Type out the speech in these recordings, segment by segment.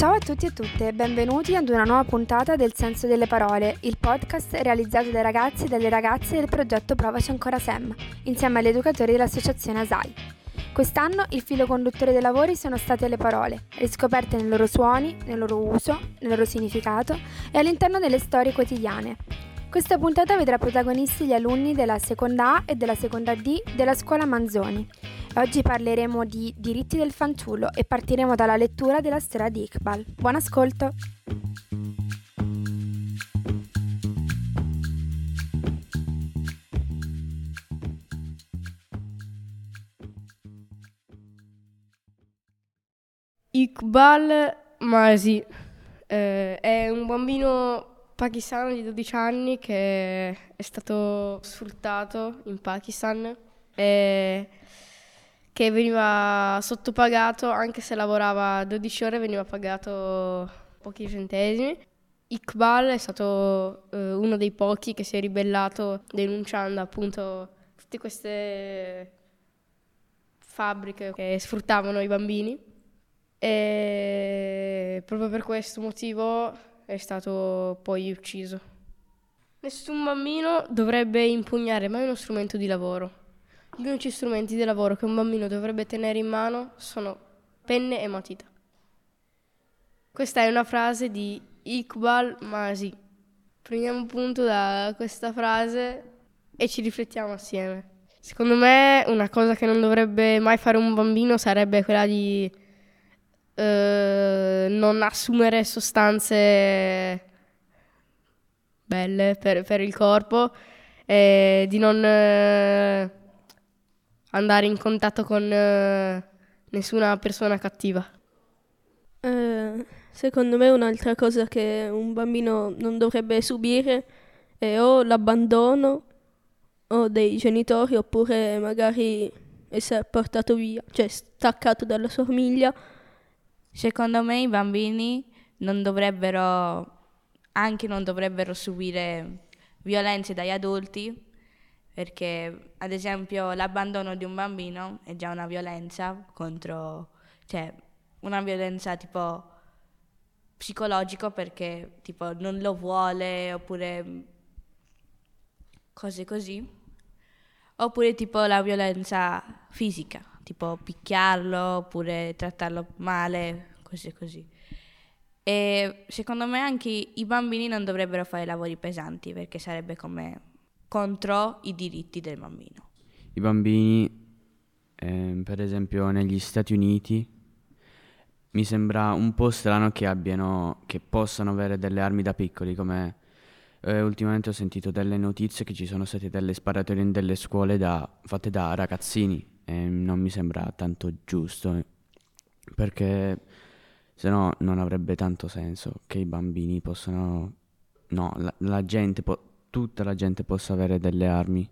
Ciao a tutti e tutte benvenuti ad una nuova puntata del Senso delle Parole, il podcast realizzato dai ragazzi e dalle ragazze del progetto Provaci Ancora Sem, insieme agli educatori dell'associazione ASAI. Quest'anno il filo conduttore dei lavori sono state le parole, riscoperte nei loro suoni, nel loro uso, nel loro significato e all'interno delle storie quotidiane. Questa puntata vedrà protagonisti gli alunni della seconda A e della seconda D della scuola Manzoni. Oggi parleremo di diritti del fanciullo e partiremo dalla lettura della storia di Iqbal. Buon ascolto! Iqbal Masi eh, è un bambino pakistano di 12 anni che è stato sfruttato in Pakistan e che veniva sottopagato anche se lavorava 12 ore veniva pagato pochi centesimi. Iqbal è stato eh, uno dei pochi che si è ribellato denunciando appunto tutte queste fabbriche che sfruttavano i bambini e proprio per questo motivo è stato poi ucciso. Nessun bambino dovrebbe impugnare mai uno strumento di lavoro. Gli unici strumenti di lavoro che un bambino dovrebbe tenere in mano sono penne e matita. Questa è una frase di Iqbal Masi. Prendiamo punto da questa frase e ci riflettiamo assieme. Secondo me una cosa che non dovrebbe mai fare un bambino sarebbe quella di eh, non assumere sostanze belle per, per il corpo, e di non eh, andare in contatto con eh, nessuna persona cattiva. Eh, secondo me un'altra cosa che un bambino non dovrebbe subire è o l'abbandono o dei genitori oppure magari essere portato via, cioè staccato dalla sua famiglia Secondo me i bambini non dovrebbero, anche non dovrebbero subire violenze dagli adulti, perché ad esempio l'abbandono di un bambino è già una violenza contro, cioè una violenza tipo psicologico perché tipo non lo vuole oppure cose così, oppure tipo la violenza fisica tipo picchiarlo oppure trattarlo male, cose così. E secondo me anche i bambini non dovrebbero fare lavori pesanti perché sarebbe come contro i diritti del bambino. I bambini, eh, per esempio negli Stati Uniti, mi sembra un po' strano che abbiano, che possano avere delle armi da piccoli, come eh, ultimamente ho sentito delle notizie che ci sono state delle sparatorie in delle scuole da, fatte da ragazzini e non mi sembra tanto giusto perché se no non avrebbe tanto senso che i bambini possano no la, la gente po- tutta la gente possa avere delle armi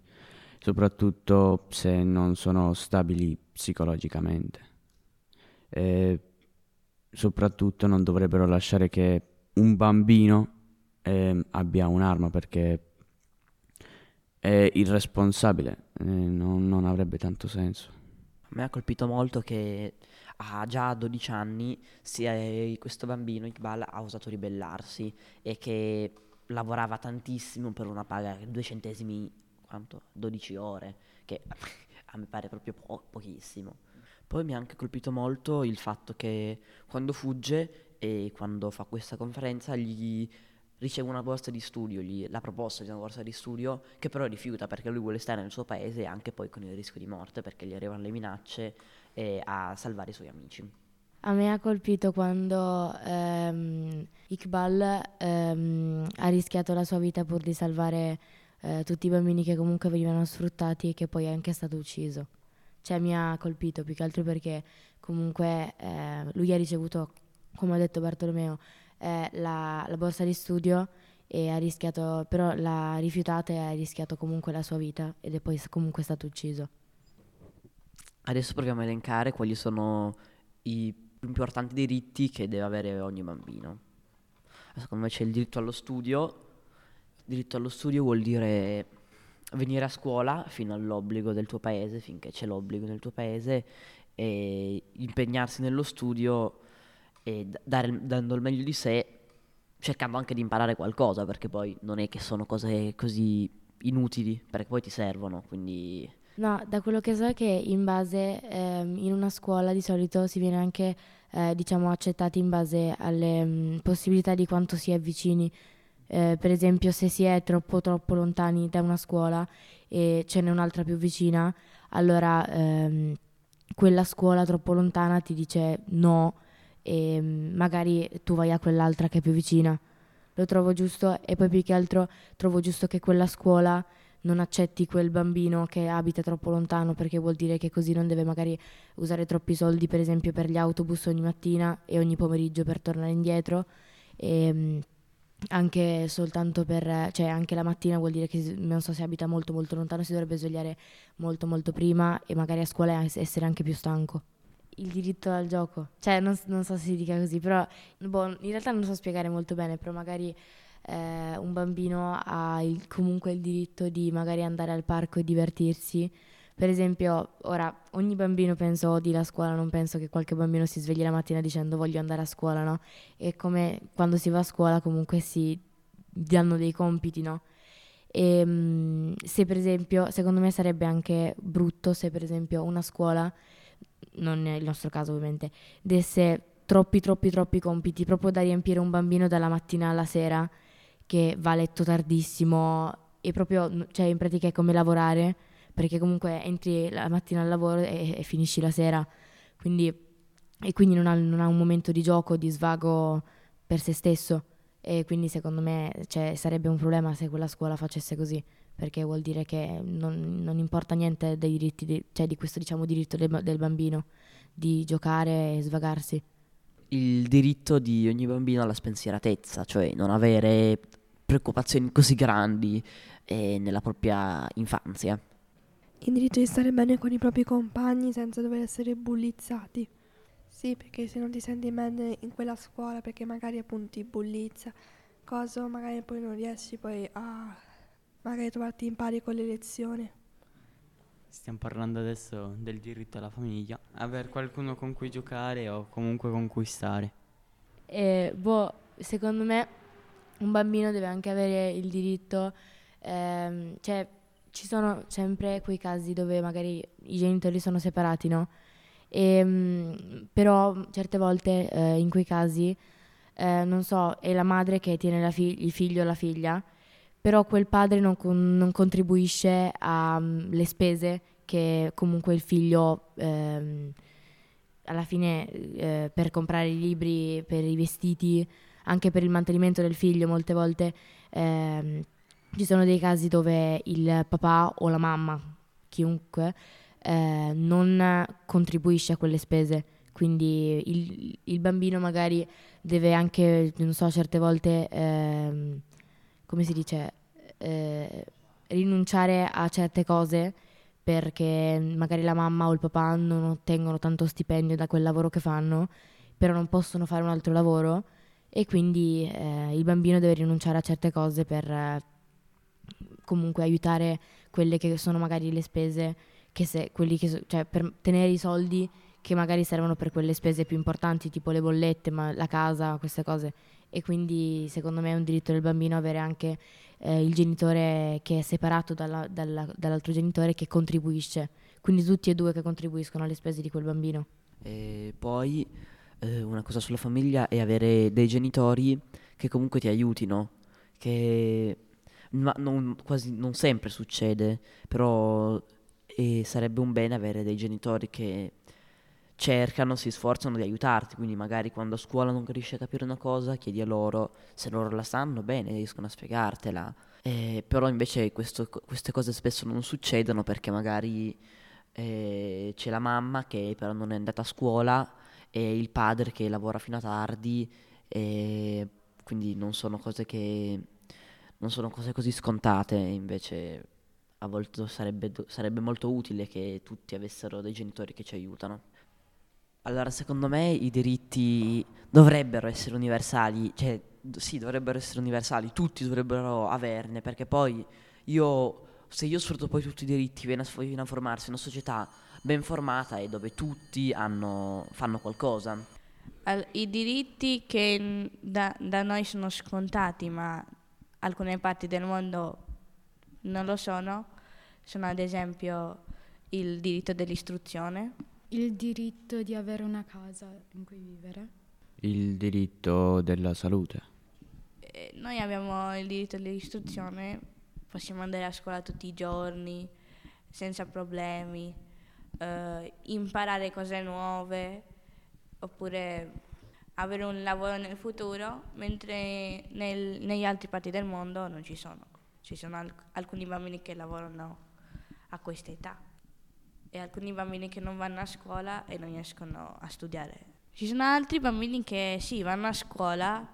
soprattutto se non sono stabili psicologicamente. E soprattutto non dovrebbero lasciare che un bambino eh, abbia un'arma perché è irresponsabile, eh, non, non, avrebbe tanto senso. A me ha colpito molto che a già 12 anni è, questo bambino, Iqbal, ha osato ribellarsi e che lavorava tantissimo per una paga, due centesimi, quanto? 12 ore, che a me pare proprio po- pochissimo. Poi mi ha anche colpito molto il fatto che quando fugge e quando fa questa conferenza gli riceve una borsa di studio, gli, la proposta di una borsa di studio che però rifiuta perché lui vuole stare nel suo paese anche poi con il rischio di morte perché gli arrivano le minacce e a salvare i suoi amici. A me ha colpito quando ehm, Iqbal ehm, ha rischiato la sua vita pur di salvare eh, tutti i bambini che comunque venivano sfruttati e che poi è anche stato ucciso. Cioè mi ha colpito più che altro perché comunque eh, lui ha ricevuto, come ha detto Bartolomeo, eh, la, la, borsa di studio e ha rischiato, però l'ha rifiutata e ha rischiato comunque la sua vita ed è poi comunque stato ucciso. Adesso proviamo a elencare quali sono i più importanti diritti che deve avere ogni bambino. Secondo me c'è il diritto allo studio. Il diritto allo studio vuol dire venire a scuola fino all'obbligo del tuo paese, finché c'è l'obbligo nel tuo paese, e impegnarsi nello studio e dare- dando il meglio di sé, cercando anche di imparare qualcosa, perché poi non è che sono cose così inutili, perché poi ti servono, quindi No, da quello che so è che in base, ehm, in una scuola di solito si viene anche, eh, diciamo, accettati in base alle mm, possibilità di quanto si è vicini. Eh, per esempio, se si è troppo troppo lontani da una scuola e ce n'è un'altra più vicina, allora ehm, quella scuola troppo lontana ti dice no e magari tu vai a quell'altra che è più vicina. Lo trovo giusto e poi più che altro trovo giusto che quella scuola non accetti quel bambino che abita troppo lontano perché vuol dire che così non deve magari usare troppi soldi per esempio per gli autobus ogni mattina e ogni pomeriggio per tornare indietro e mm, anche soltanto per cioè anche la mattina vuol dire che non so se abita molto molto lontano si dovrebbe svegliare molto molto prima e magari a scuola es- essere anche più stanco il diritto al gioco cioè non, non so se si dica così però boh, in realtà non so spiegare molto bene però magari eh, un bambino ha il- comunque il diritto di magari andare al parco e divertirsi. Per esempio, ora ogni bambino penso odi la scuola, non penso che qualche bambino si svegli la mattina dicendo voglio andare a scuola, no? E come quando si va a scuola comunque si danno dei compiti, no? E mm, se per esempio, secondo me sarebbe anche brutto se per esempio una scuola, non il nostro caso ovviamente, desse troppi troppi troppi compiti proprio da riempire un bambino dalla mattina alla sera che va a letto tardissimo e proprio, cioè in pratica è come lavorare, perché comunque entri la mattina al lavoro e, e finisci la sera, quindi, e quindi non ha, non ha un momento di gioco, di svago per se stesso. E quindi secondo me cioè, sarebbe un problema se quella scuola facesse così, perché vuol dire che non, non importa niente dei diritti, di, cioè di questo diciamo diritto del, del bambino, di giocare e svagarsi. il diritto di ogni bambino alla spensieratezza, cioè non avere preoccupazioni così grandi eh, nella propria infanzia. Il diritto di stare bene con i propri compagni senza dover essere bullizzati. Sì, perché se non ti senti bene in quella scuola, perché magari appunto ti bullizza, cosa magari poi non riesci poi a magari trovarti in pari con le lezioni. Stiamo parlando adesso del diritto alla famiglia, avere qualcuno con cui giocare o comunque con cui stare. E, boh, secondo me un bambino deve anche avere il diritto, ehm, cioè ci sono sempre quei casi dove magari i genitori sono separati, no? E, mm, però certe volte eh, in quei casi, eh, non so, è la madre che tiene la fi- il figlio o la figlia, però quel padre non, con- non contribuisce alle spese che comunque il figlio ehm, alla fine eh, per comprare i libri, per i vestiti, anche per il mantenimento del figlio molte volte ehm, ci sono dei casi dove il papà o la mamma, chiunque, eh, non contribuisce a quelle spese. Quindi il, il bambino magari deve anche, non so, certe volte, ehm, come si dice, eh, rinunciare a certe cose perché magari la mamma o il papà non ottengono tanto stipendio da quel lavoro che fanno, però non possono fare un altro lavoro e quindi eh, il bambino deve rinunciare a certe cose per eh, comunque aiutare quelle che sono magari le spese, che se, che so- cioè per tenere i soldi che magari servono per quelle spese più importanti, tipo le bollette, la casa, queste cose. E quindi secondo me è un diritto del bambino avere anche eh, il genitore che è separato dalla- dalla- dall'altro genitore che contribuisce. Quindi tutti e due che contribuiscono alle spese di quel bambino. E poi eh, una cosa sulla famiglia è avere dei genitori che comunque ti aiutino, che ma non, quasi non sempre succede, però eh, sarebbe un bene avere dei genitori che cercano, si sforzano di aiutarti, quindi magari quando a scuola non riesci a capire una cosa, chiedi a loro, se loro la sanno bene, riescono a spiegartela. Eh, però invece questo- queste cose spesso non succedono perché magari eh, c'è la mamma che però non è andata a scuola e il padre che lavora fino a tardi e quindi non sono cose che non sono cose così scontate, invece a volte sarebbe, sarebbe molto utile che tutti avessero dei genitori che ci aiutano. Allora, secondo me i diritti dovrebbero essere universali, cioè sì, dovrebbero essere universali, tutti dovrebbero averne, perché poi io, se io sfrutto poi tutti i diritti, viene a, viene a formarsi una società ben formata e dove tutti hanno, fanno qualcosa. al- i diritti che da, da noi sono scontati, ma alcune parti del mondo non lo sono, sono ad esempio il diritto dell'istruzione, Il diritto di avere una casa in cui vivere. Il diritto della salute. Eh, noi abbiamo il diritto dell'istruzione, possiamo andare a scuola tutti i giorni senza problemi, eh, imparare cose nuove oppure avere un lavoro nel futuro, mentre nel- negli altri parti del mondo non ci sono. Ci sono alc- alcuni bambini che lavorano a questa età e alcuni bambini che non vanno a scuola e non riescono a studiare. Ci sono altri bambini che sì, vanno a scuola,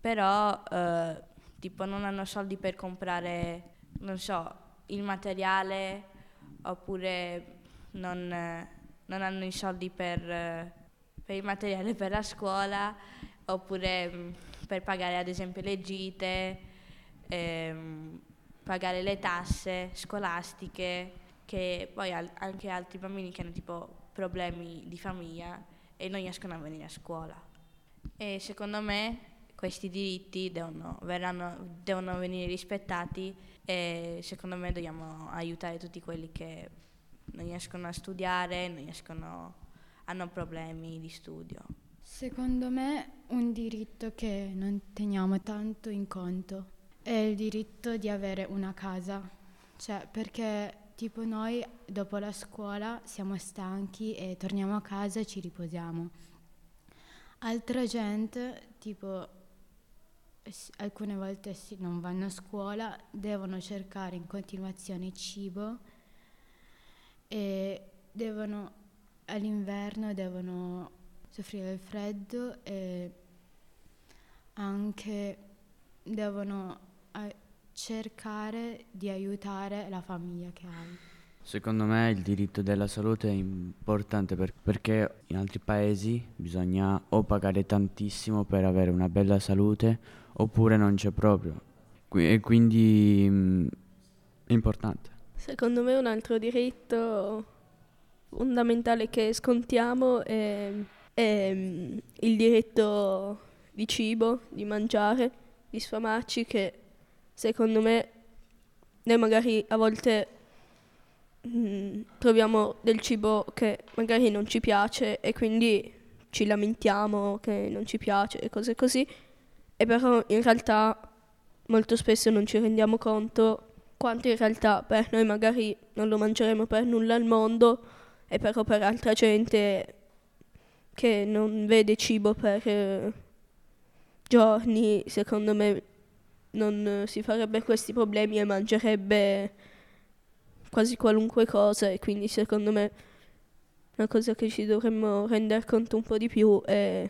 però eh, tipo non hanno soldi per comprare, non so, il materiale oppure non, eh, non hanno i soldi per, eh, per il materiale per la scuola oppure mh, per pagare ad esempio le gite, ehm, pagare le tasse scolastiche, che poi al- anche altri bambini che hanno tipo problemi di famiglia e non riescono a venire a scuola. E secondo me questi diritti devono, verranno- devono venire rispettati e secondo me dobbiamo aiutare tutti quelli che non riescono a studiare, non riescono, hanno problemi di studio. Secondo me un diritto che non teniamo tanto in conto è il diritto di avere una casa. Cioè, perché tipo noi dopo la scuola siamo stanchi e torniamo a casa e ci riposiamo. Altra gente, tipo alcune volte sì, non vanno a scuola, devono cercare in continuazione cibo e devono all'inverno devono soffrire il freddo e anche devono cercare di aiutare la famiglia che hai. Secondo me il diritto della salute è importante per- perché in altri paesi bisogna o pagare tantissimo per avere una bella salute oppure non c'è proprio. Qui- e quindi mm, è importante. Secondo me un altro diritto fondamentale che scontiamo è, è, mm, il diritto di cibo, di mangiare, di sfamarci, che secondo me noi magari a volte mm, troviamo del cibo che magari non ci piace e quindi ci lamentiamo che non ci piace e cose così, e però in realtà molto spesso non ci rendiamo conto quanto in realtà per noi magari non lo mangeremo per nulla al mondo e però per altra gente che non vede cibo per eh, giorni, secondo me non eh, si farebbe questi problemi e mangerebbe quasi qualunque cosa e quindi secondo me una cosa che ci dovremmo rendere conto un po' di più è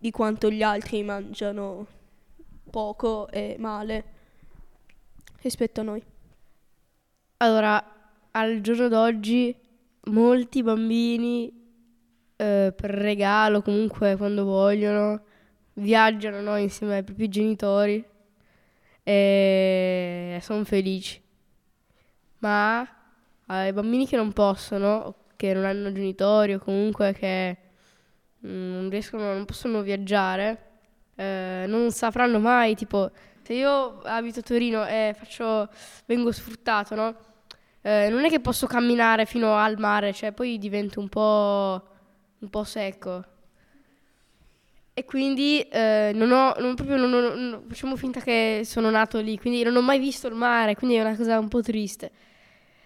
di quanto gli altri mangiano poco e male rispetto a noi. Allora, al giorno d'oggi molti bambini eh, per regalo, comunque quando vogliono, viaggiano no, insieme ai propri genitori e sono felici. Ma ai bambini che non possono, che non hanno genitori o comunque che mm, non riescono, non possono viaggiare, eh, non sapranno mai, tipo, se io abito a Torino e faccio, vengo sfruttato, no? Eh, non è che posso camminare fino al mare, cioè poi divento un po', un po' secco. E quindi eh, non ho, non proprio non non- facciamo finta che sono nato lì, quindi non ho mai visto il mare, quindi è una cosa un po' triste.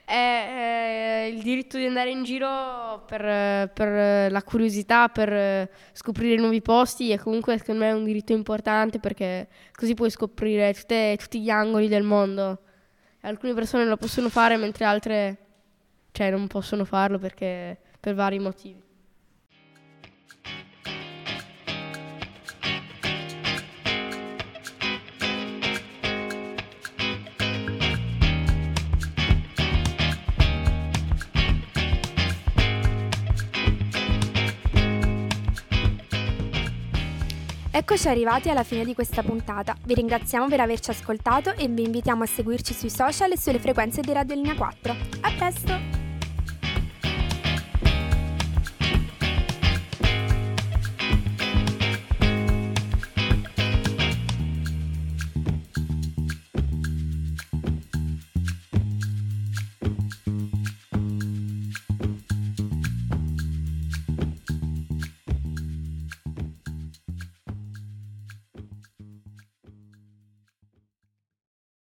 È, eh, il diritto di andare in giro per, per la curiosità, per scoprire nuovi posti e comunque secondo me è un diritto importante perché così puoi scoprire tutte- tutti gli angoli del mondo. Alcune persone lo possono fare mentre altre cioè, non possono farlo perché, per vari motivi. Eccoci arrivati alla fine di questa puntata. Vi ringraziamo per averci ascoltato e vi invitiamo a seguirci sui social e sulle frequenze di Radio Linea 4. A presto!